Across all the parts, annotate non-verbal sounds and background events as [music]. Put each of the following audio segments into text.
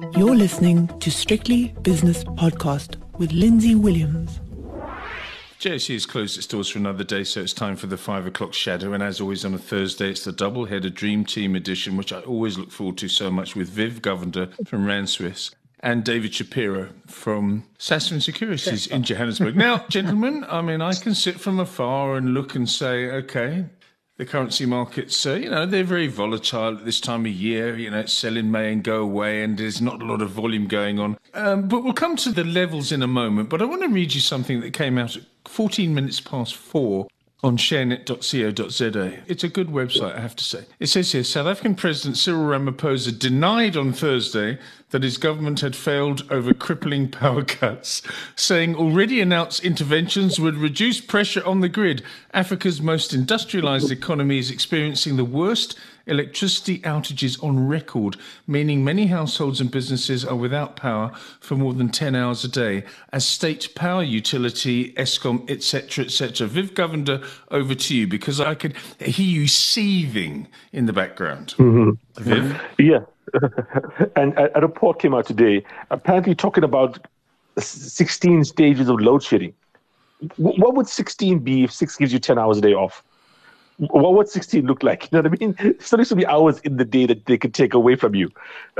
You're listening to Strictly Business Podcast with Lindsay Williams. JSE has closed its doors for another day, so it's time for the five o'clock shadow. And as always on a Thursday, it's the double header Dream Team edition, which I always look forward to so much with Viv Govender from Rand Swiss and David Shapiro from Sasfin Securities in [laughs] Johannesburg. Now, gentlemen, I mean, I can sit from afar and look and say, okay, the currency markets, uh, you know, they're very volatile at this time of year. You know, sell in May and go away, and there's not a lot of volume going on. Um, but we'll come to the levels in a moment. But I want to read you something that came out at 14 minutes past four on sharenet.co.za. It's a good website, I have to say. It says here South African President Cyril Ramaphosa denied on Thursday that his government had failed over crippling power cuts, saying already announced interventions would reduce pressure on the grid. Africa's most industrialized economy is experiencing the worst electricity outages on record, meaning many households and businesses are without power for more than 10 hours a day. As state power utility, Eskom, etc., etc. Viv Govender, over to you because I could hear you seething in the background. Mm-hmm. Viv? Yeah. [laughs] and a report came out today, apparently talking about 16 stages of load shedding. What would 16 be if 6 gives you 10 hours a day off? what would 16 look like? [laughs] You know what I mean? So there should be hours in the day that they could take away from you.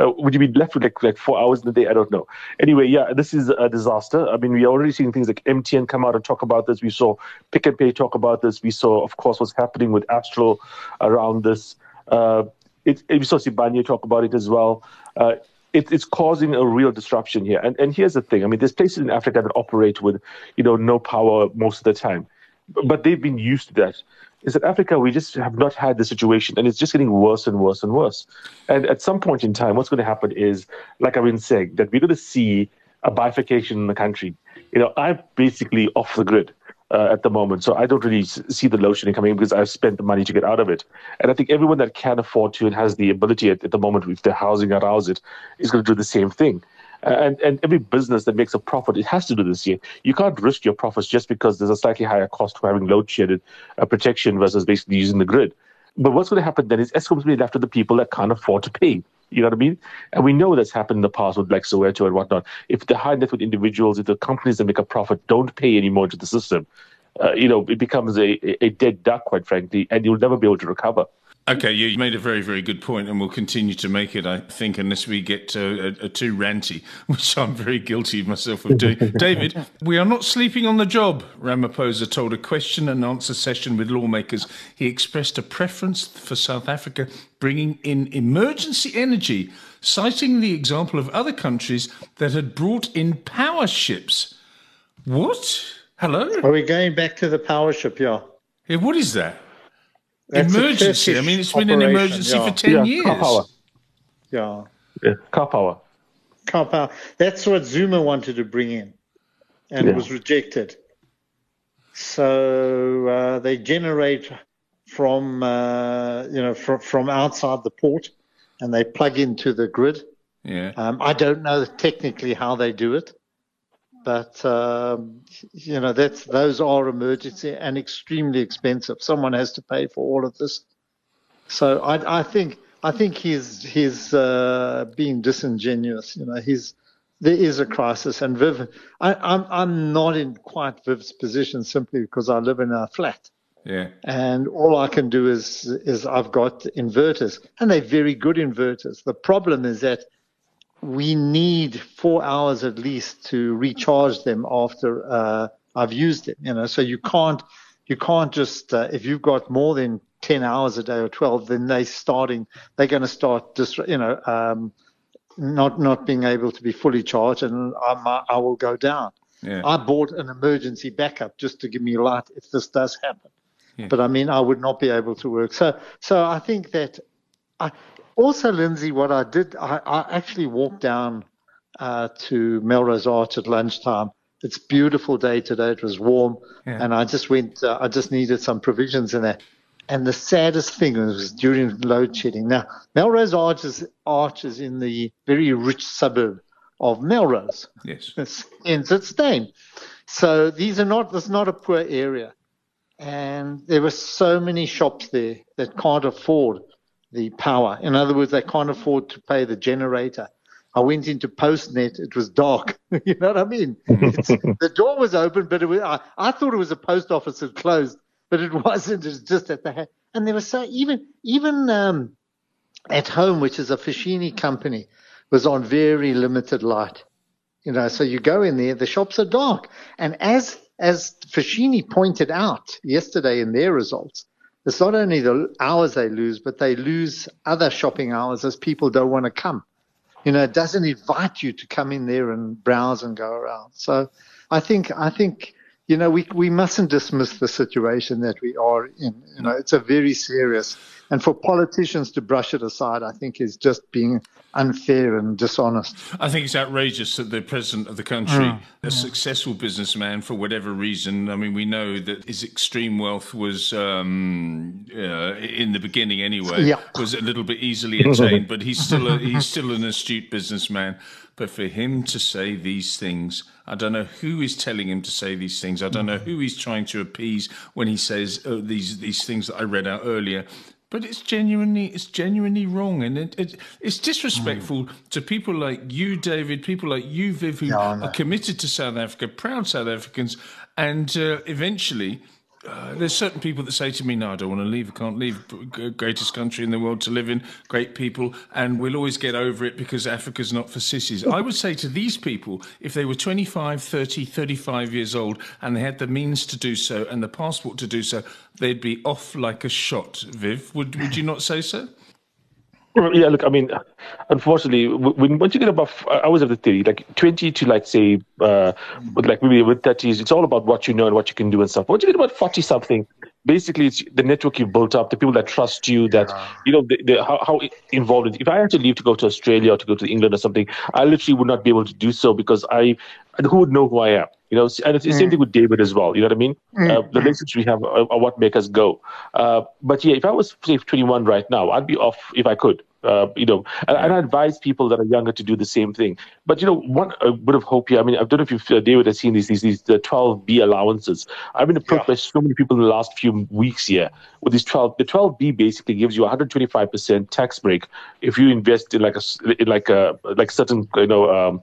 Uh, would you be left with like, like four hours in the day? I don't know. Anyway, yeah, this is a disaster. I mean, we're already seeing things like MTN come out and talk about this. We saw Pick and Pay talk about this. We saw, of course, what's happening with Astral around this. Uh, it, we saw Sibanye talk about it as well. Uh, it, it's causing a real disruption here. And, and here's the thing. I mean, there's places in Africa that operate with, you know, no power most of the time. But they've been used to that is that Africa, we just have not had the situation, and it's just getting worse and worse and worse. And at some point in time, what's going to happen is, like I've been saying, that we're going to see a bifurcation in the country. You know, I'm basically off the grid. Uh, at the moment. So I don't really see the shedding coming because I've spent the money to get out of it. And I think everyone that can afford to and has the ability at, at the moment, if they're housing allows it, is going to do the same thing. And, and every business that makes a profit, it has to do this year. You can't risk your profits just because there's a slightly higher cost for having load shedded uh, protection versus basically using the grid. But what's going to happen then is Eskom's going to be left to the people that can't afford to pay. You know what I mean? And we know that's happened in the past with like Soweto and whatnot. If the high net worth individuals, if the companies that make a profit don't pay anymore to the system, uh, you know, it becomes a, a dead duck, quite frankly, and you'll never be able to recover. Okay, you made a very, very good point, and we'll continue to make it, I think, unless we get uh, a, a too ranty, [laughs] which I'm very guilty myself of doing. [laughs] David, we are not sleeping on the job, Ramaphosa told a question and answer session with lawmakers. He expressed a preference for South Africa bringing in emergency energy, citing the example of other countries that had brought in power ships. What? Hello? Are we going back to the power ship? Yeah. Yeah, what is that? That's emergency. I mean, it's been an emergency yeah. for 10 yeah, years. Karpower. Yeah. yeah. Karpower. Car power. That's what Zuma wanted to bring in, and yeah. it was rejected. So uh, they generate from uh, you know from from outside the port, and they plug into the grid. Yeah. Um, I don't know technically how they do it. But um, you know that's those are emergency and extremely expensive. Someone has to pay for all of this. So I, I think I think he's he's uh, being disingenuous. You know, he's there is a crisis, and Viv, I, I'm I'm not in quite Viv's position simply because I live in a flat. Yeah. And all I can do is is I've got inverters, and they're very good inverters. The problem is that we need four hours at least to recharge them after uh, I've used them. You know, so you can't you can't just uh, if you've got more than ten hours a day or twelve, then they starting they're going to start just you know um, not not being able to be fully charged, and I, I will go down. Yeah. I bought an emergency backup just to give me light if this does happen. Yeah. But I mean, I would not be able to work. So, so I think that I, also, Lindsay, what I did, I, I actually walked down uh, to Melrose Arch at lunchtime. It's beautiful day today. It was warm, yeah. and I just went. Uh, I just needed some provisions in there. And the saddest thing was during load shedding. Now, Melrose Arch is, Arch is in the very rich suburb of Melrose. Yes, hence [laughs] its name. So these are not. This is not a poor area, and there were so many shops there that can't afford the power. In other words, they can't afford to pay the generator. I went into Postnet. It was dark. [laughs] you know what I mean? [laughs] the door was open, but it was, I, I, thought it was a post office had closed, but it [laughs] wasn't. It was just at the and there was so even even um, at home, which is a Foschini company, was on very limited light. You know, so you go in there, the shops are dark, and as as Foschini pointed out yesterday in their results, it's not only the hours they lose, but they lose other shopping hours as people don't want to come. You know, it doesn't invite you to come in there and browse and go around. So I think, I think, you know, we, we mustn't dismiss the situation that we are in. You know, it's a very serious, and for politicians to brush it aside, I think is just being unfair and dishonest. I think it's outrageous that the president of the country, mm. a successful businessman, for whatever reason, I mean, we know that his extreme wealth was, um, uh, in the beginning anyway, yeah. was a little bit easily attained, but he's still a, [laughs] he's still an astute businessman. But for him to say these things, I don't know who is telling him to say these things. I don't know who he's trying to appease when he says uh, these these things that I read out earlier. But it's genuinely, it's genuinely wrong, and it, it it's disrespectful mm. to people like you, David, people like you, Viv, who yeah, are committed to South Africa, proud South Africans, and uh, eventually uh, there's certain people that say to me, "No, I don't want to leave. I can't leave. Greatest country in the world to live in, great people, and we'll always get over it because Africa's not for sissies." I would say to these people, if they were 25, 30, 35 years old and they had the means to do so and the passport to do so, they'd be off like a shot. Viv, would would you not say so? [laughs] Yeah, look, I mean, unfortunately, when once you get above, I always have the theory, like 20 to like say, uh, like maybe with 30s, it's all about what you know and what you can do and stuff. Once you get about 40 something, basically it's the network you've built up, the people that trust you, that, you know, the, the, how, how involved. If I had to leave to go to Australia or to go to England or something, I literally would not be able to do so because I, who would know who I am? You know, and it's the mm. same thing with David as well. You know what I mean? Mm. Uh, the relationships we have are, are, what make us go. Uh, but yeah, if I was say 21 right now, I'd be off if I could. Uh, you know, and, and, I advise people that are younger to do the same thing. But you know, one bit of hope here. I mean, I don't know if you, uh, David, has seen these these these the 12B allowances. I've been approached yeah. by so many people in the last few weeks here with these 12. The 12B basically gives you 125% tax break if you invest in like a in like a like certain you know. Um,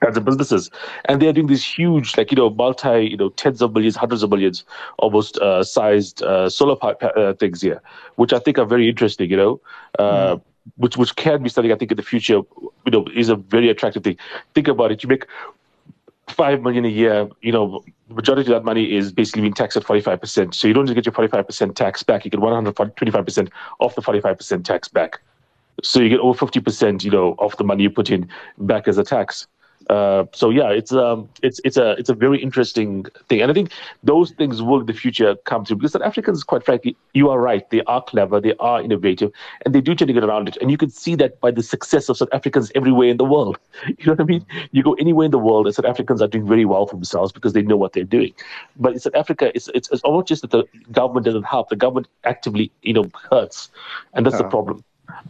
kinds of businesses, and they are doing these huge, like you know, multi, you know, tens of millions, hundreds of millions, almost uh, sized uh, solar uh, things here, which I think are very interesting. You know, mm. which which can be something I think in the future, you know, is a very attractive thing. Think about it. You make five million a year. You know, majority of that money is basically being taxed at forty five percent. So you don't just get your forty five percent tax back. You get one hundred twenty five percent off the forty five percent tax back. So you get over fifty percent, you know, of the money you put in back as a tax. Uh, so yeah, it's um, it's it's a it's a very interesting thing, and I think those things will in the future come through. Because South Africans, quite frankly, you are right, they are clever, they are innovative, and they do tend to get around it, and you can see that by the success of South Africans everywhere in the world. [laughs] You know what I mean? You go anywhere in the world, and South Africans are doing very well for themselves because they know what they're doing. But in South Africa, it's it's, it's almost just that the government doesn't help; the government actively, you know, hurts, and that's the problem.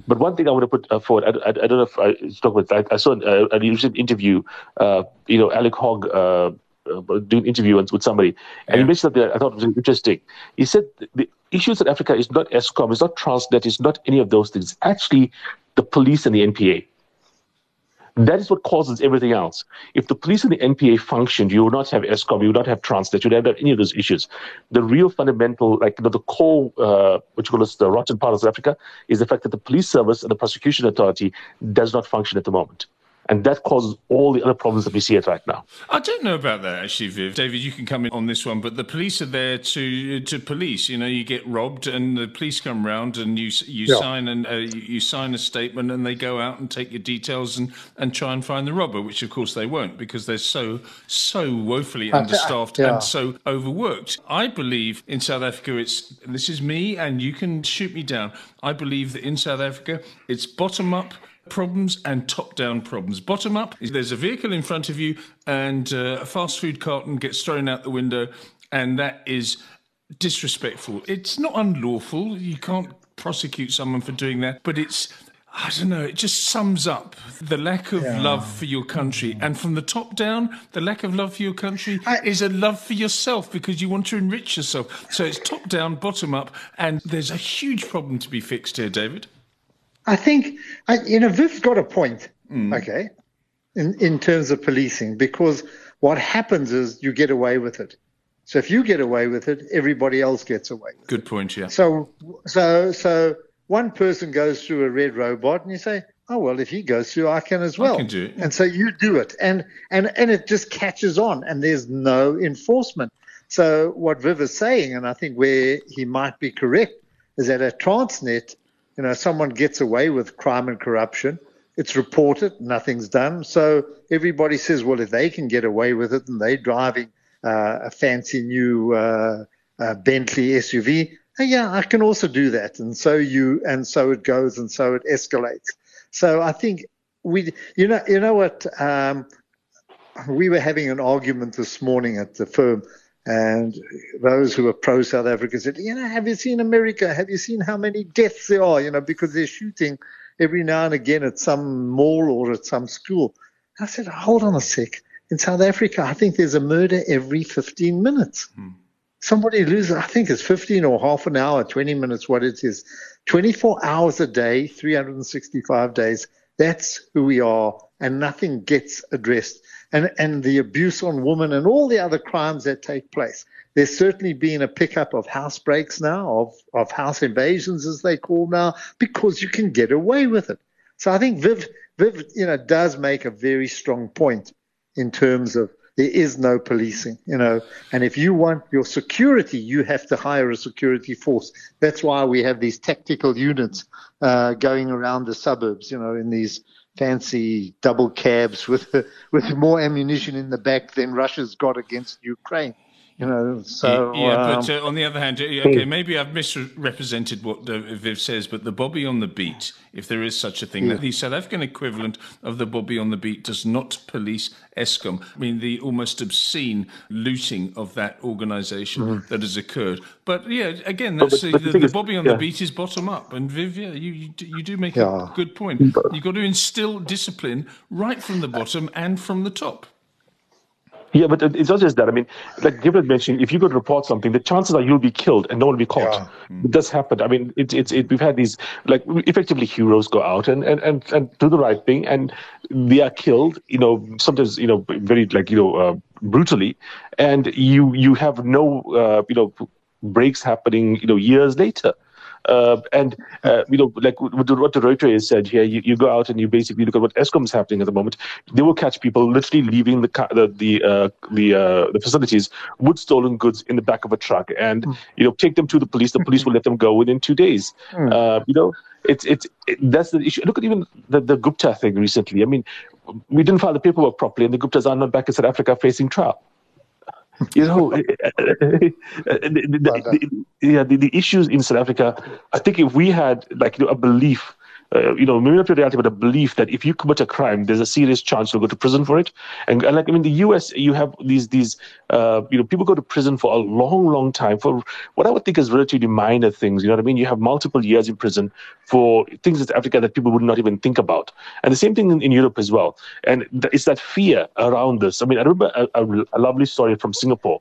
But one thing I want to put uh, forward, I, I, I, don't know if I talk with, I, I saw uh, a, a recent interview, uh, you know, Alec Hogg uh, uh, doing an interview with somebody, and yeah. he mentioned that I thought was interesting. He said the issues in Africa is not Eskom, it's not Transnet, it's not any of those things. Actually the police and the NPA. That is what causes everything else. If the police and the NPA functioned, you would not have Eskom, you would not have Transnet, you would not have any of those issues. The real fundamental, like you know, the core, uh, you call us the rotten part of South Africa, is the fact that the police service and the prosecution authority does not function at the moment and that causes all the other problems that we see it right now. I don't know about that actually, Viv. David, you can come in on this one, but the police are there to to police. You know, you get robbed, and the police come round, and you you yeah. sign and uh, you sign a statement, and they go out and take your details and and try and find the robber, which of course they won't because they're so so woefully understaffed yeah. and so overworked. I believe in South Africa, it's this is me, and you can shoot me down. I believe that in South Africa, it's bottom up problems and top down problems. Bottom up, there's a vehicle in front of you and uh, a fast food carton gets thrown out the window, and that is disrespectful. It's not unlawful. You can't prosecute someone for doing that, but it's I don't know, it just sums up the lack of yeah. love for your country. And from the top down, the lack of love for your country I, is a love for yourself because you want to enrich yourself. So it's top down, bottom up, and there's a huge problem to be fixed here, David. I think, I, you know, Viv's got a point. mm. okay, in, in terms of policing, because what happens is you get away with it. So if you get away with it, everybody else gets away. Good point, yeah. So, so, so one person goes through a red robot, and you say, "Oh well, if he goes through, I can as well." I can do it. And so you do it, and and and it just catches on, and there's no enforcement. So what Viv is saying, and I think where he might be correct, is that at Transnet, you know, someone gets away with crime and corruption, it's reported, nothing's done. So everybody says, well, if they can get away with it and they're driving uh, a fancy new uh, uh, Bentley SUV, yeah, I can also do that. And so you, and so it goes, and so it escalates. So I think we, you know, you know what? Um, we were having an argument this morning at the firm and those who are pro South Africa said, you know, have you seen America? Have you seen how many deaths there are? You know, because they're shooting every now and again at some mall or at some school. I said, hold on a sec. In South Africa, I think there's a murder every 15 minutes. Hmm. Somebody loses, I think it's 15 or half an hour, 20 minutes, what it is. 24 hours a day, 365 days. That's who we are, and nothing gets addressed and, and the abuse on women and all the other crimes that take place. There's certainly been a pickup of house breaks now, of, of house invasions as they call now, because you can get away with it. So I think Viv, Viv, you know, does make a very strong point in terms of there is no policing, you know, and if you want your security, you have to hire a security force. That's why we have these tactical units uh, going around the suburbs, you know, in these fancy double cabs with [laughs] with more ammunition in the back than Russia's got against Ukraine. You know, so yeah. Um, but uh, on the other hand, okay, maybe I've misrepresented what uh, Viv says, but the Bobby on the beat, if there is such a thing, yeah. the South African equivalent of the Bobby on the beat does not police Eskom. I mean, the almost obscene looting of that organisation mm-hmm. that has occurred. But yeah, again, that's but, but the, the, the, Bobby on yeah. the beat is bottom up, and Viv, yeah, you you, you do make yeah. a good point. You've got to instill discipline right from the bottom and from the top. Yeah, but it's not just that. I mean, like Gabriel mentioned, if you go to report something, the chances are you'll be killed and no one will be caught. Yeah. It does happen. I mean, it's it's it, we've had these like effectively heroes go out and, and, and, and do the right thing and they are killed. You know, sometimes you know very like you know uh, brutally, and you you have no uh, you know breaks happening you know years later. Uh, and uh, you know, like what the Reuters has said here, you, you go out and you basically look at what Eskom is happening at the moment. They will catch people literally leaving the the the uh, the, uh, the facilities with stolen goods in the back of a truck, and mm. you know, take them to the police. The [laughs] police will let them go within two days. Mm. you know, it's it's it, that's the issue. Look at even the, the Gupta thing recently. I mean, we didn't file the paperwork properly, and the Guptas are not back in South Africa facing trial [laughs] you know, [laughs] the, the, yeah, the, the issues in South Africa. I think if we had like you know, a belief uh, you know, the reality, but a belief that if you commit a crime, there's a serious chance you'll go to prison for it. And, and like I mean, the U.S., you have these these uh, you know people go to prison for a long, long time for what I would think is relatively minor things. You know what I mean? You have multiple years in prison for things in Africa that people would not even think about, and the same thing in, in Europe as well. And th- it's that fear around this. I mean, I remember a, a, a lovely story from Singapore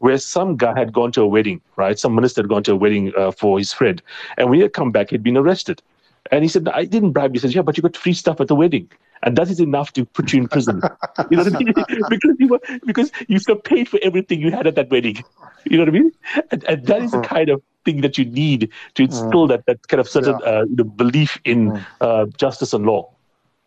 where some guy had gone to a wedding, right? Some minister had gone to a wedding uh, for his friend. And when he had come back, he'd been arrested. And he said, I didn't bribe you. He says, Yeah, but you got free stuff at the wedding. And that is enough to put you in prison. [laughs] you know what I mean? [laughs] because you were, because you still paid for everything you had at that wedding. [laughs] You know what I mean? And, and that is the uh-huh. kind of thing that you need to instill uh-huh. that, that kind of certain yeah. uh, you know, belief in uh-huh. uh, justice and law.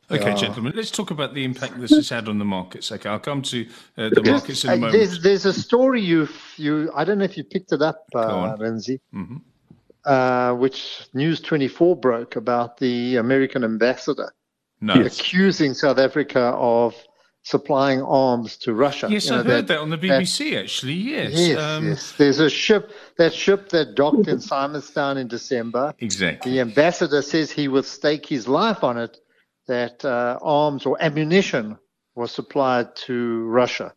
Okay, yeah. gentlemen, let's talk about the impact this has had on the markets. Okay, I'll come to uh, the markets in a moment. There's, there's a story you you I don't know if you picked it up, uh, Lindsay. Mm-hmm uh, which News 24 broke about the American ambassador no. accusing South Africa of supplying arms to Russia. Yes, you know, I heard that, that, on the BBC, that, actually. Yes. Yes, um, yes. There's a ship, that ship that docked in Simonstown in December. Exactly. The ambassador says he will stake his life on it that uh, arms or ammunition was supplied to Russia.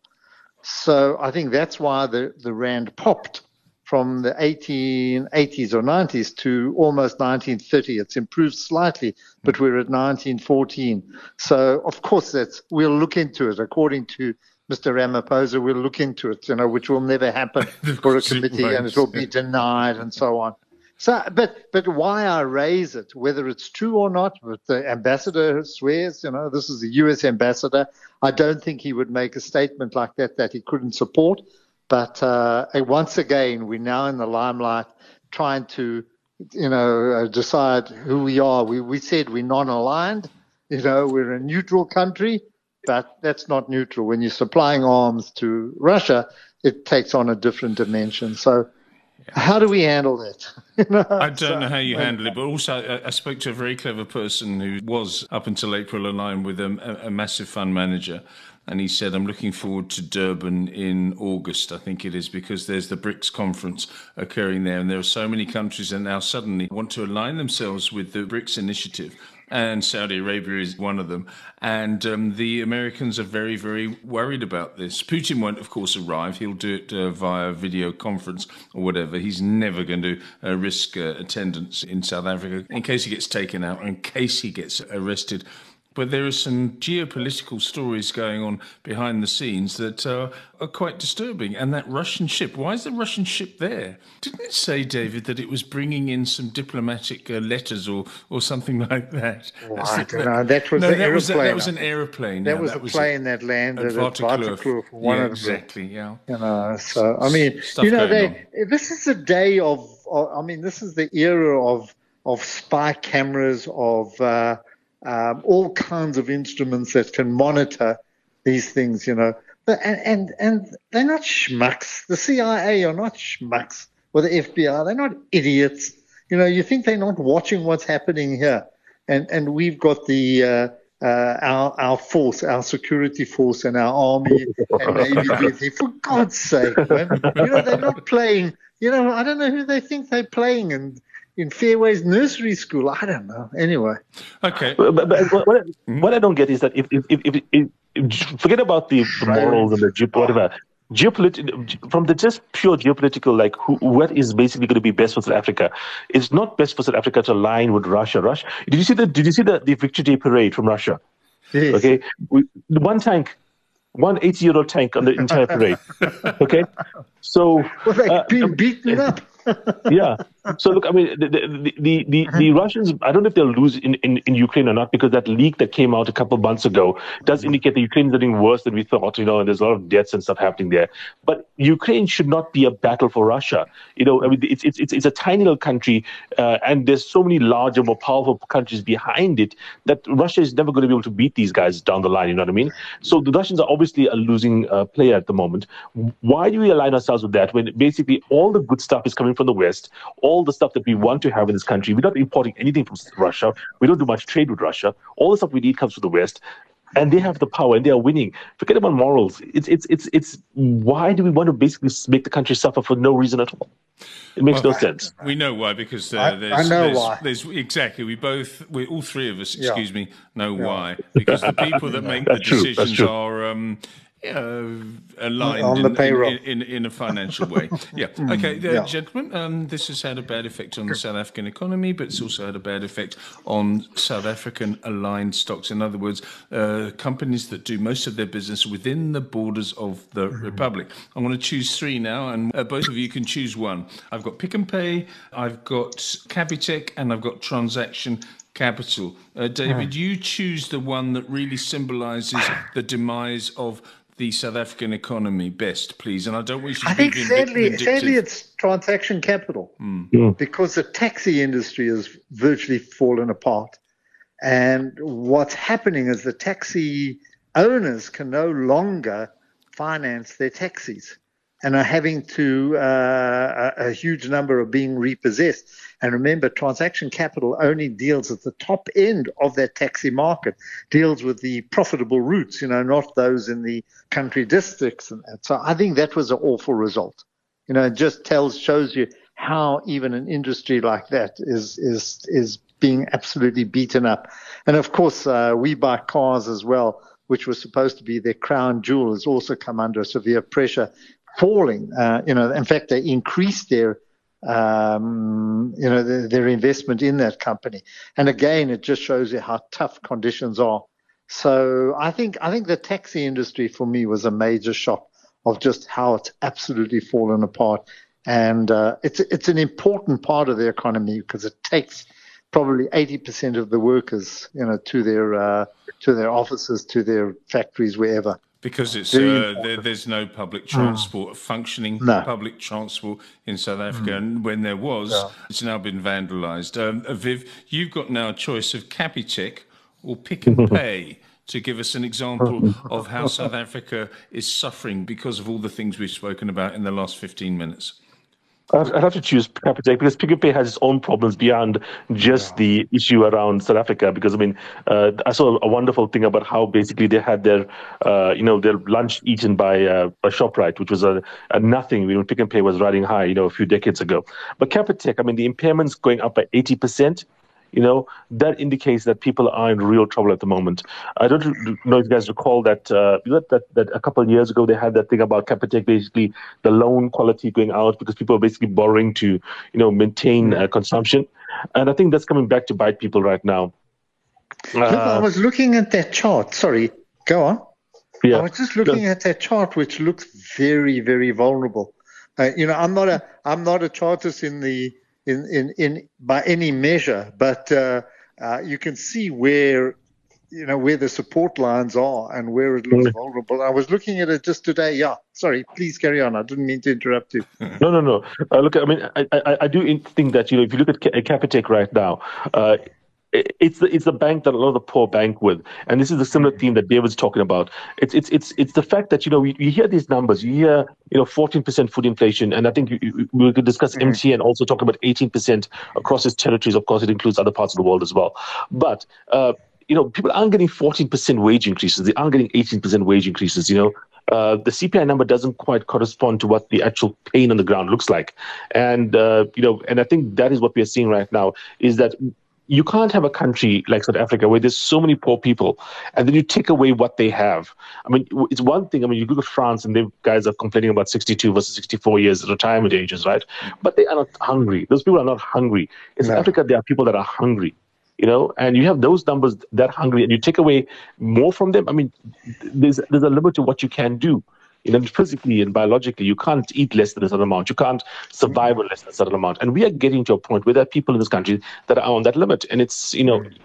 So I think that's why the, the Rand popped from the 1880s or 90s to almost 1930. It's improved slightly, but we're at 1914. So of course that's we'll look into it. According to Mr. Ramaphosa, we'll look into it, you know, which will never happen [laughs] for a committee and it will be denied and so on. So, but but why I raise it, whether it's true or not, but the ambassador swears, you know, this is the U.S. ambassador. I don't think he would make a statement like that that he couldn't support. But uh, once again, we're now in the limelight, trying to, you know, uh, decide who we are. We we said we're non-aligned. You know, we're a neutral country, but that's not neutral. When you're supplying arms to Russia, it takes on a different dimension. So how do we handle that? [laughs] I don't so, know how you handle it, [laughs] but also I, I, spoke to a very clever person who was up until April aligned with a, a, massive fund manager. And he said, I'm looking forward to Durban in August, I think it is, because there's the BRICS conference occurring there. And there are so many countries that now suddenly want to align themselves with the BRICS initiative and Saudi Arabia is one of them. And um, the Americans are very, very worried about this. Putin won't, of course, arrive. He'll do it uh, via video conference or whatever. He's never going to uh, risk uh, attendance in South Africa in case he gets taken out, in case he gets arrested but there are some geopolitical stories going on behind the scenes that uh, are quite disturbing. And that Russian ship, why is the Russian ship there? Didn't it say, David, that it was bringing in some diplomatic uh, letters or, or something [laughs] like that? Well, I don't know. That was no, that was, a, that was an aeroplane. That yeah, was that a was plane that landed at. One yeah, of exactly. Yeah. You know, so I mean, Stuff you know, they, this is a day of, of. I mean, this is the era of of spy cameras of. Uh, um, all kinds of instruments that can monitor these things, you know. But, and, and, and they're not schmucks. The CIA are not schmucks, or the FBI. They're not idiots. You know, you think they're not watching what's happening here. And, and we've got the, uh, uh, our, our force, our security force and our army and navy. [laughs] For God's sake, man. You know, they're not playing, you know, I don't know who they think they're playing and in Fairways Nursery School. I don't know. Anyway. Okay. But, but, but what, I, what, I don't get is that if, if, if, if, if forget about the, the morals and the ge- whatever. Geopolitical, from the just pure geopolitical, like who, what is basically going to be best for South Africa? It's not best for South Africa to align with Russia. Russia. Did you see the Did you see the, the Victory Day parade from Russia? Yes. Okay, we, one tank one 80 year old tank on the entire parade. [laughs] Okay, so well, like uh, being beaten up yeah. So look, I mean, the the, the, the, the Russians. I don't know if they'll lose in, in, in Ukraine or not because that leak that came out a couple of months ago does indicate the Ukrainians are doing worse than we thought. You know, and there's a lot of deaths and stuff happening there. But Ukraine should not be a battle for Russia. You know, I mean, it's it's it's, it's a tiny little country, uh, and there's so many larger, more powerful countries behind it that Russia is never going to be able to beat these guys down the line. You know what I mean? So the Russians are obviously a losing uh, player at the moment. Why do we align ourselves with that when basically all the good stuff is coming from the West, all the stuff that we want to have in this country. We're not importing anything from Russia. We don't do much trade with Russia. All the stuff we need comes from the West. And they have the power and they are winning. Forget about morals. It's it's it's it's why do we want to basically make the country suffer for no reason at all? It makes well, no sense. We know why because uh, there's, I, know there's, why. There's, exactly. We both, we all three of us, excuse yeah. me, know yeah. why because the people that [laughs] make the decisions are um, uh, aligned on the in, payroll in, in, in, a financial way. [laughs] yeah. Okay, uh, yeah. gentlemen, um, this has had a bad effect on the South African economy, but it's also had a bad effect on South African aligned stocks. In other words, uh, companies that do most of their business within the borders of the mm-hmm. Republic. I'm going to choose three now, and uh, both of you can choose one. I've got Pick and Pay, I've got Capitec, and I've got Transaction Capital. Uh, David, you choose the one that really symbolises the demise of the South African economy best, please? And I don't wish to I think sadly, sadly, it's transaction capital mm. because the taxi industry has virtually fallen apart. And what's happening is the taxi owners can no longer finance their taxis and are having to, uh, a, a, huge number are being repossessed. And remember, transaction capital only deals at the top end of that taxi market, deals with the profitable routes, you know, not those in the country districts. And that. So I think that was an awful result. You know, it just tells, shows you how even an industry like that is, is, is being absolutely beaten up. And of course, uh, WeBuyCars as well, which was supposed to be their crown jewel, has also come under severe pressure falling. Uh, you know, in fact, they increased their um, you know their, their, investment in that company. And again, it just shows you how tough conditions are. So I think I think the taxi industry for me was a major shock of just how it's absolutely fallen apart. and uh, it's it's an important part of the economy because it takes probably 80% of the workers, you know, to their uh, to their offices, to their factories, wherever. Because it's uh, there, there's no public hmm. transport, mm. functioning no. public transport in South Africa, mm. and when there was, yeah. it's now been vandalised. Um, Viv, you've got now a choice of Capitec or Pick and [laughs] Pay to give us an example of how South [laughs] Africa is suffering because of all the things we've spoken about in the last 15 minutes. I'd have to choose Capitec because Pick Pay has its own problems beyond just yeah. the issue around South Africa. Because I mean, uh, I saw a wonderful thing about how basically they had their, uh, you know, their lunch eaten by uh, by Shoprite, which was a, a nothing when Pick n Pay was riding high, you know, a few decades ago. But Capitec, I mean, the impairment's going up by eighty percent you know, that indicates that people are in real trouble at the moment. I don't know if you guys recall that uh, that, that a couple of years ago they had that thing about Capitec, basically the loan quality going out because people are basically borrowing to, you know, maintain uh, consumption, and I think that's coming back to bite people right now. Uh, I was looking at that chart. Sorry, go on. Yeah. I was just looking at that chart, which looks very, very vulnerable. Uh, you know, I'm not a I'm not a chartist in the in, in, in by any measure, but uh, uh, you can see where you know where the support lines are and where it looks mm. vulnerable. I was looking at it just today. Yeah, sorry, please carry on. I didn't mean to interrupt you. [laughs] no, no, no. Uh, look, I mean, I, I, I, do think that you know if you look at Capitec right now, uh, it's the it's the bank that a lot of the poor bank with, and this is the similar theme that David's talking about. It's it's it's it's the fact that you know you, you hear these numbers, you hear you know 14% food inflation, and I think you, you, we could discuss mm-hmm. MTN also talk about 18% across its territories. Of course, it includes other parts of the world as well, but. Uh, you know, people aren't getting 14% wage increases. They aren't getting 18% wage increases. You know, uh, the CPI number doesn't quite correspond to what the actual pain on the ground looks like. And, uh, you know, and I think that is what we are seeing right now is that you can't have a country like South Africa where there's so many poor people and then you take away what they have. I mean, it's one thing. I mean, you look at France and the guys are complaining about 62 versus 64 years retirement ages, right? But they are not hungry. Those people are not hungry. In South Africa, there are people that are hungry, you know, and you have those numbers that hungry and you take away more from them. I mean, there's, there's a limit to what you can do you know, physically and biologically, you can't eat less than a certain amount. You can't survive on less than a certain amount. And we are getting to a point where there are people in this country that are on that limit. And it's, you know, mm-hmm.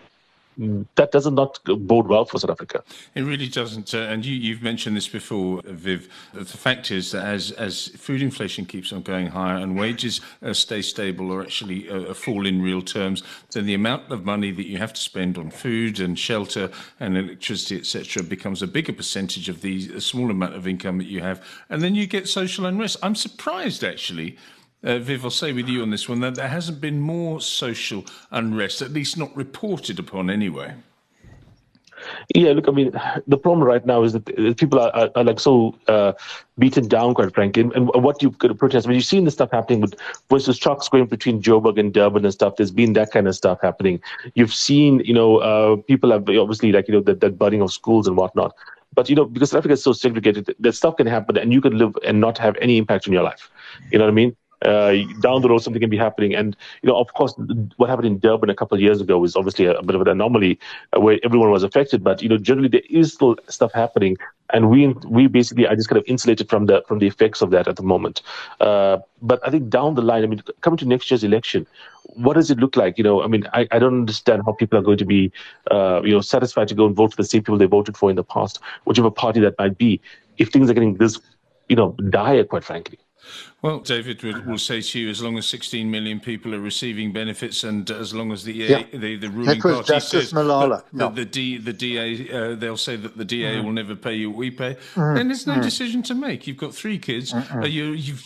That does not bode well for South Africa. It really doesn't. Uh, and you, have mentioned this before, Viv. The fact is that as, as food inflation keeps on going higher and wages uh, stay stable or actually uh, fall in real terms, then the amount of money that you have to spend on food and shelter and electricity, etc., becomes a bigger percentage of the small amount of income that you have. And then you get social unrest. I'm surprised, actually, uh, Viv, I'll say with you on this one that there hasn't been more social unrest, at least not reported upon anyway. Yeah, look, I mean, the problem right now is that people are, are, are like so uh, beaten down, quite frankly. And, and what you could protest, I mean, you've seen this stuff happening with versus trucks going between Joburg and Durban and stuff. There's been that kind of stuff happening. You've seen, you know, uh, people have obviously like, you know, that, that burning of schools and whatnot. But, you know, because Africa is so segregated, that stuff can happen and you can live and not have any impact on your life. You know what I mean? Uh, down the road something can be happening. And you know, of course, what happened in Durban a couple of years ago was obviously a, a bit of an anomaly uh, where everyone was affected. But you know, generally there is still stuff happening, and we we basically are just kind of insulated from the from the effects of that at the moment. Uh, but I think down the line, I mean, coming to next year's election, what does it look like? You know, I mean, I, I don't understand how people are going to be, uh, you know, satisfied to go and vote for the same people they voted for in the past, whichever party that might be, if things are getting this, you know, dire, quite frankly. Well, David will, will, say to you, as long as 16 million people are receiving benefits, and as long as the yeah. the, the ruling party Justice says Malala. The, the, D, the DA, uh, they'll say that the DA mm. will never pay you what we pay. Mm. Then there's no mm. decision to make. You've got three kids. Uh, you, you've,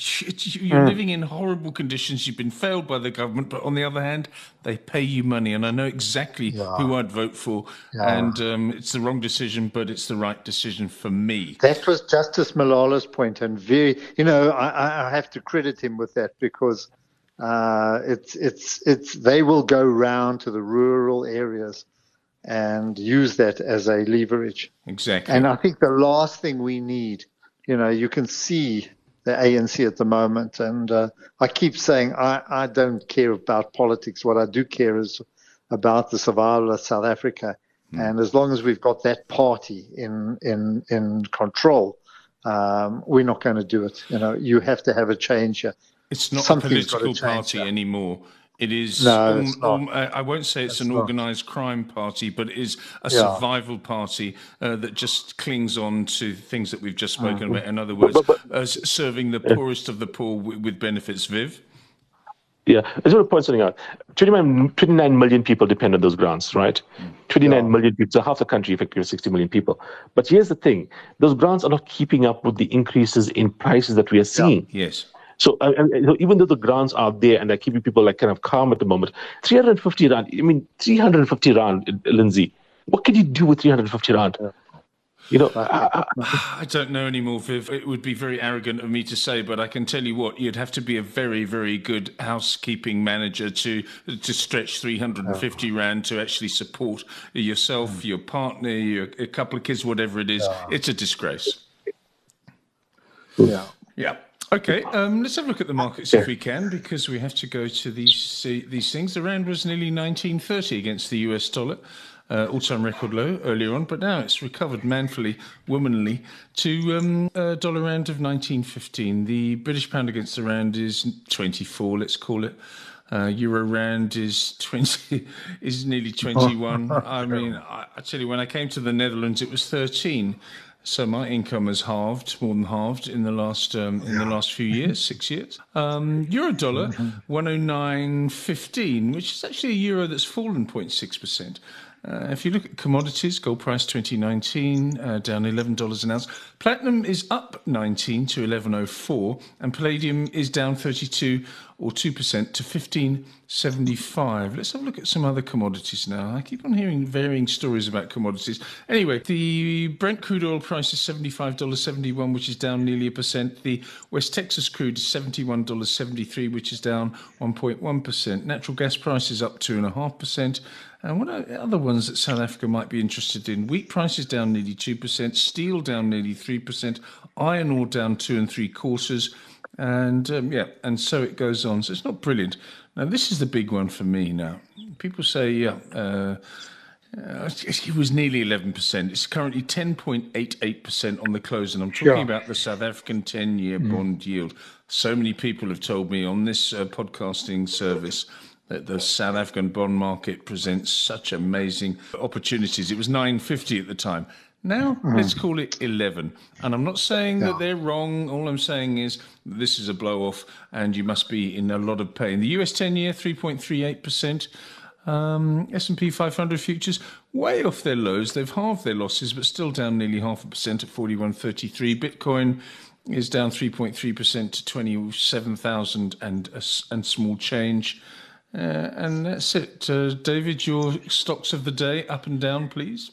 you're mm. living in horrible conditions. You've been failed by the government, but on the other hand, they pay you money, and I know exactly yeah. who I'd vote for. Yeah. And um, it's the wrong decision, but it's the right decision for me. That was Justice Malala's point, and very, you know, I, I have have to credit him with that because uh, it's it's it's they will go round to the rural areas and use that as a leverage. Exactly. And I think the last thing we need, you know, you can see the ANC at the moment, and uh, I keep saying I, I don't care about politics. What I do care is about the survival of South Africa. Mm. And as long as we've got that party in in in control, um, we're not going to do it. You know, you have to have a change. It's not a political party that. anymore. It is. No, um, um, I won't say it's, it's an not. organised crime party, but it is a yeah. survival party uh, that just clings on to things that we've just spoken mm-hmm. about. In other words, but, but, but, uh, serving the poorest of the poor with, with benefits. Viv. Yeah, I just want to point something out. 29, 29 million people depend on those grants, right? Mm. 29 yeah. million people, so half the country, effectively 60 million people. But here's the thing those grants are not keeping up with the increases in prices that we are seeing. Yeah. Yes. So, uh, even though the grants are there and they're keeping people like kind of calm at the moment, 350 rand, I mean, 350 rand, Lindsay, what can you do with 350 rand? Yeah. You know, I, I, I, don't know anymore, Viv. It would be very arrogant of me to say, but I can tell you what: you'd have to be a very, very good housekeeping manager to to stretch 350 rand to actually support yourself, mm. your partner, your a couple of kids, whatever it is. Yeah. It's a disgrace. Yeah. Yeah. Okay, um, let's have a look at the markets if we can, because we have to go to these these things. The rand was nearly 1930 against the US dollar uh, all-time record low earlier on, but now it's recovered manfully, womanly, to um, a dollar rand of 1915. The British pound against the rand is 24, let's call it. Uh, Euro rand is 20, [laughs] is nearly 21. [laughs] I mean, I, I tell you, when I came to the Netherlands, it was 13. So my income has halved, more than halved in the last um, in the last few [laughs] years, six years. Um, euro dollar, mm-hmm. one oh nine fifteen, which is actually a euro that's fallen 0.6 percent. Uh, if you look at commodities, gold price 2019 uh, down $11 an ounce. Platinum is up 19 to 1104, and palladium is down 32 or 2% to 1575. Let's have a look at some other commodities now. I keep on hearing varying stories about commodities. Anyway, the Brent crude oil price is $75.71, which is down nearly a percent. The West Texas crude is $71.73, which is down 1.1%. Natural gas price is up 2.5%. And what are other ones that South Africa might be interested in? Wheat prices down nearly 2%, steel down nearly 3%, iron ore down two and three quarters, and um, yeah, and so it goes on. So it's not brilliant. Now, this is the big one for me now. People say, yeah, uh, uh, it was nearly 11%. It's currently 10.88% on the close. And I'm talking sure. about the South African 10 year mm. bond yield. So many people have told me on this uh, podcasting service that the South African bond market presents such amazing opportunities. It was 950 at the time. Now mm. let's call it 11. And I'm not saying yeah. that they're wrong. All I'm saying is this is a blow off and you must be in a lot of pain. The US 10 year 3.38%. Um, S&P 500 futures way off their lows. They've halved their losses, but still down nearly half a percent at 41.33. Bitcoin is down 3.3% to 27,000 and and small change. Uh, and that's it. Uh, David, your stocks of the day, up and down, please.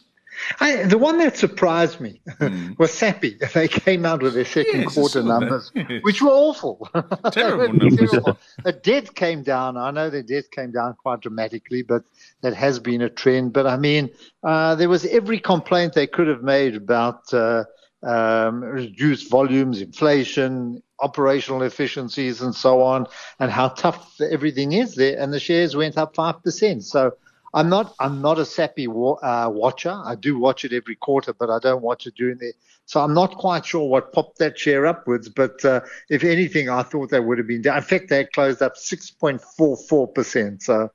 I, the one that surprised me mm. [laughs] was Sappi. [laughs] They came out with their second [laughs] yes, quarter numbers, which were awful. Terrible numbers. Terrible. The debt came down. I know the debt came down quite dramatically, but that has been a trend. But I mean, uh, there was every complaint they could have made about uh, um, reduced volumes, inflation, operational efficiencies, and so on, and how tough everything is there. And the shares went up five percent. So I'm not I'm not a Sappi uh, watcher. I do watch it every quarter, but I don't watch it during the. So I'm not quite sure what popped that share upwards. But uh, if anything, I thought they would have been down. In fact, they closed up 6.44 percent. So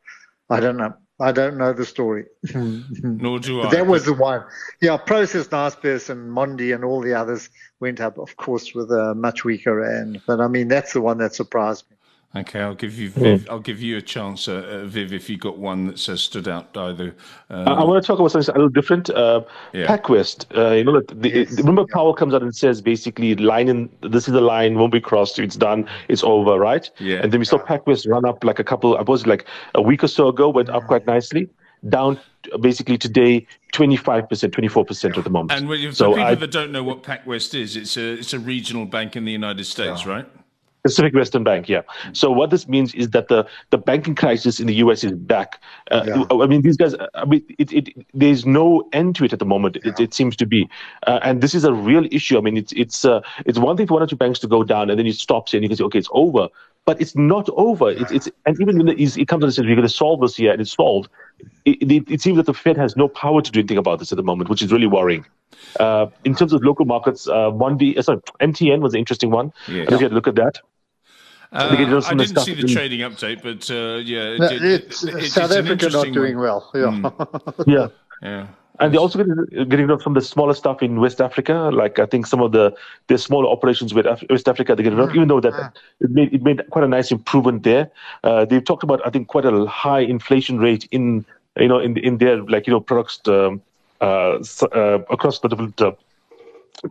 I don't know. I don't know the story. Hmm. Nor do [laughs] I. That was the one. Yeah, Prosus, Naspers, and Mondi, and all the others went up, of course, with a much weaker end. But I mean, that's the one that surprised me. Okay, I'll give you Viv, yeah. I'll give you a chance, uh, uh, Viv, if you got one that says stood out either. Uh, I, I want to talk about something a little different. Uh, yeah. PacWest, uh, you know, the, yes. remember Powell comes out and says basically, line in this is the line won't be crossed. It's done. It's over, right? Yeah. And then we saw yeah. PacWest run up like a couple. I was like a week or so ago, went up quite nicely. Down basically today, 25%, 24% at the moment. And for so people I, that don't know what PacWest is, it's a it's a regional bank in the United States, right? Pacific Western Bank, yeah. So what this means is that the, the banking crisis in the U.S. is back. Uh, yeah. I mean, these guys. I mean, it, it, there's no end to it at the moment. Yeah. It, it, seems to be, uh, and this is a real issue. I mean, it's it's uh, it's one thing for one or two banks to go down, and then it stops, and you can say, okay, it's over. But it's not over. Yeah. It's, it's and even when it comes and says we're going to solve this here, and it's solved. It, it, it, seems that the Fed has no power to do anything about this at the moment, which is really worrying. Uh, in terms of local markets, uh, Mondi, uh, sorry, MTN was an interesting one. Yeah. I don't know if you had to look at that. Uh, I didn't see the in... trading update, but uh, yeah, it, no, it's, it, it, South Africa not doing one. well. Yeah, mm. [laughs] yeah, yeah. And they're also getting, getting rid of some of the smaller stuff in West Africa. Like I think some of the the smaller operations with Af- West Africa, they get rid of, even though that mm. it made it made quite a nice improvement there. Uh, they've talked about I think quite a high inflation rate in you know in in their like you know products um, uh, uh, across the different uh,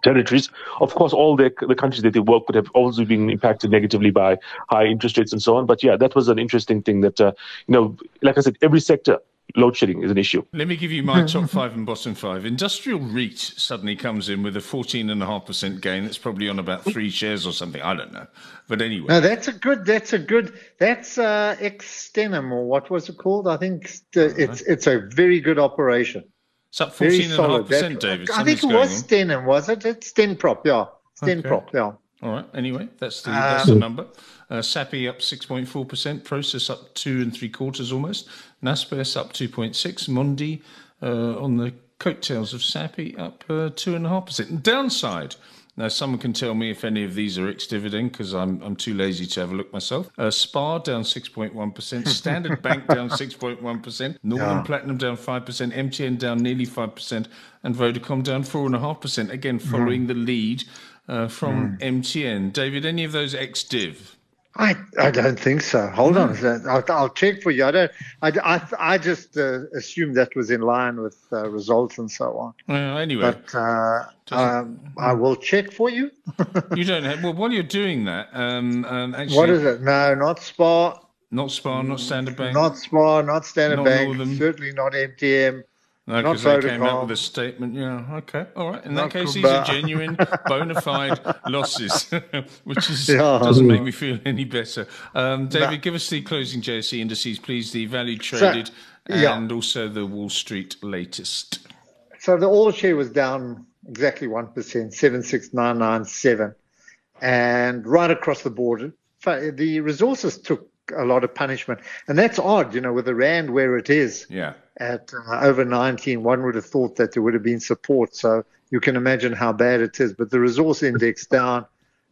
territories. Of course, all the, the countries that they work with have also been impacted negatively by high interest rates and so on. But yeah, that was an interesting thing that, uh, you know, like I said, every sector load shedding is an issue. Let me give you my top five and bottom five. Industrial REIT suddenly comes in with a 14.5% gain. That's probably on about three shares or something. I don't know. But anyway. No, that's a good, that's a good, that's uh, Extenim or what was it called? I think it's, it's a very good operation. It's up 14.5%, David. I think it was Stenham, was it? It's Stenprop, yeah. Stenprop, okay. yeah. All right. Anyway, that's the, that's the um, number. Uh, Sappi up 6.4%, Prosus up two and three quarters almost, Naspers up 2.6, Mondi uh, on the coattails of Sappi up uh, two and a half percent. Downside. Now, someone can tell me if any of these are ex-dividend because I'm I'm too lazy to have a look myself. Uh, Spar down 6.1%, [laughs] Standard Bank down 6.1%, Northam yeah. Platinum down 5%, MTN down nearly 5%, and Vodacom down 4.5%. Again, following mm. the lead uh, from mm. MTN. David, any of those ex-div? I, I don't think so. Hold on, hmm. I'll, I'll check for you. I don't. I, I, I just uh, assumed that was in line with uh, results and so on. Well, anyway, but uh, um, I will check for you. [laughs] you don't have. Well, while you're doing that, um, um, actually, what is it? No, not Spar. Not Spar. not Standard Bank. Not Spar. not Standard not Bank. Certainly not MTN. No, because they came out with a statement. Yeah, okay, all right. In that case, these are genuine, [laughs] bona fide losses, [laughs] which is, yeah. doesn't make me feel any better. Um, David, give us the closing JSE indices, please. The value traded so, yeah. and also the Wall Street latest. So the all share was down exactly one percent, seven six nine nine seven, and right across the board, the resources took a lot of punishment, and that's odd, you know, with the rand where it is. Yeah at uh, over 19, one would have thought that there would have been support. So you can imagine how bad it is. But the resource index [laughs] down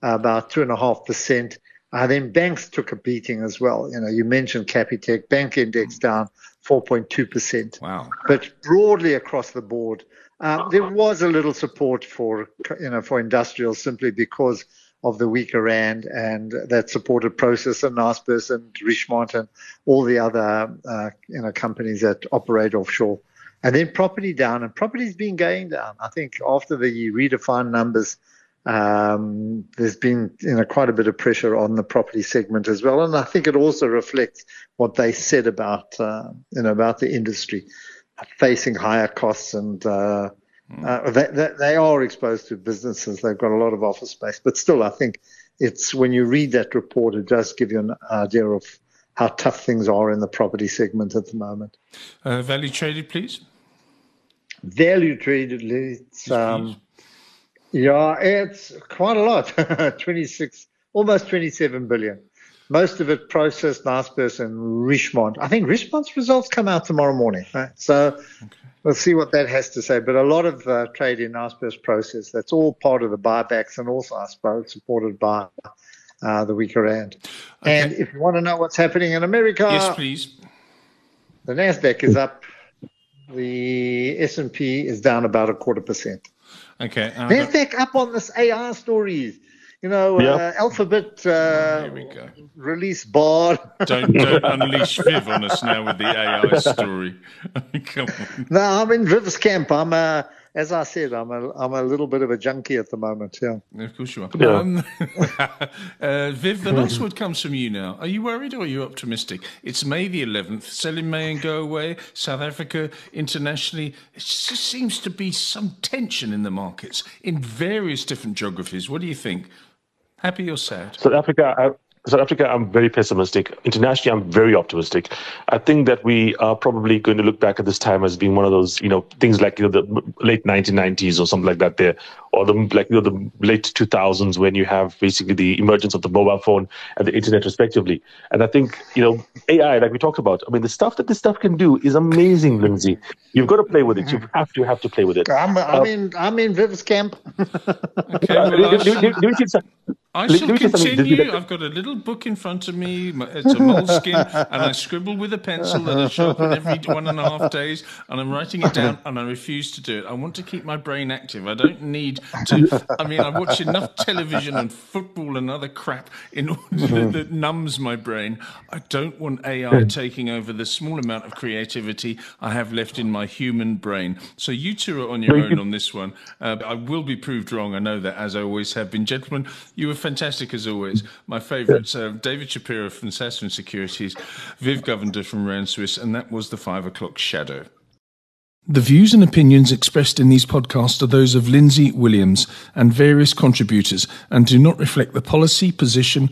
uh, about two and a half percent. Uh, then banks took a beating as well. You know, you mentioned Capitec, bank index down 4.2 percent. Wow! But broadly across the board, uh, there was a little support for you know for industrials simply because of the weaker rand, and that supported Prosus and Naspers and Richemont and all the other uh, you know companies that operate offshore. And then property down, and property's been going down. I think after the Redefine numbers, um, there's been you know quite a bit of pressure on the property segment as well, and I think it also reflects what they said about uh, you know about the industry facing higher costs and uh, uh, they, they, they, are exposed to businesses. They've got a lot of office space, but still, I think it's when you read that report, it does give you an idea of how tough things are in the property segment at the moment. Uh, value traded, please. Value traded, it's um, yeah, it's quite a lot. [laughs] 26, almost 27 billion. Most of it processed, Naspers, and Richemont. I think Richemont's results come out tomorrow morning. Right? So okay we'll see what that has to say. But a lot of uh, trade in Naspers Prosus, that's all part of the buybacks and also, I suppose, supported by uh, the weaker rand. Okay. And if you want to know what's happening in America, yes, please. The Nasdaq is up. The S and P is down about a quarter percent. Okay. Uh, Nasdaq up on this AI story. You know, yeah. uh, Alphabet uh, release Bard. [laughs] don't, don't unleash Viv on us now with the AI story. [laughs] Come on. No, I'm in Viv's camp. I'm a, as I said, I'm a, I'm a little bit of a junkie at the moment. Yeah. Of course you are. Yeah. Um, [laughs] uh, Viv, the last word comes from you now. Are you worried or are you optimistic? It's May the 11th. Sell in May and go away. South Africa internationally. It just seems to be some tension in the markets in various different geographies. What do you think? Happy or sad? South Africa, South Africa, I'm very pessimistic. Internationally, I'm very optimistic. I think that we are probably going to look back at this time as being one of those, you know, things like you know the late 1990s or something like that. There, or the like you know the late 2000s when you have basically the emergence of the mobile phone and the internet, respectively. And I think you know AI, like we talked about. I mean, the stuff that this stuff can do is amazing, Lindsay. You've got to play with it. You have to have to play with it. I'm, I'm uh, in I'm in Viv's camp. okay, well, I shall continue. I've got a little book in front of me. It's a Moleskine, and I scribble with a pencil that I sharpen every one and a half days, and I'm writing it down, and I refuse to do it. I want to keep my brain active. I don't need to. I mean, I watch enough television and football and other crap in order mm-hmm. that numbs my brain. I don't want AI taking over the small amount of creativity I have left in my human brain. So you two are on your own on this one. Uh, I will be proved wrong. I know that, as I always have been. Gentlemen, you were fantastic as always. My favourites, uh, David Shapiro from Sasfin Securities, Viv Govender from Rand Swiss, and that was the five o'clock shadow. The views and opinions expressed in these podcasts are those of Lindsay Williams and various contributors and do not reflect the policy, position,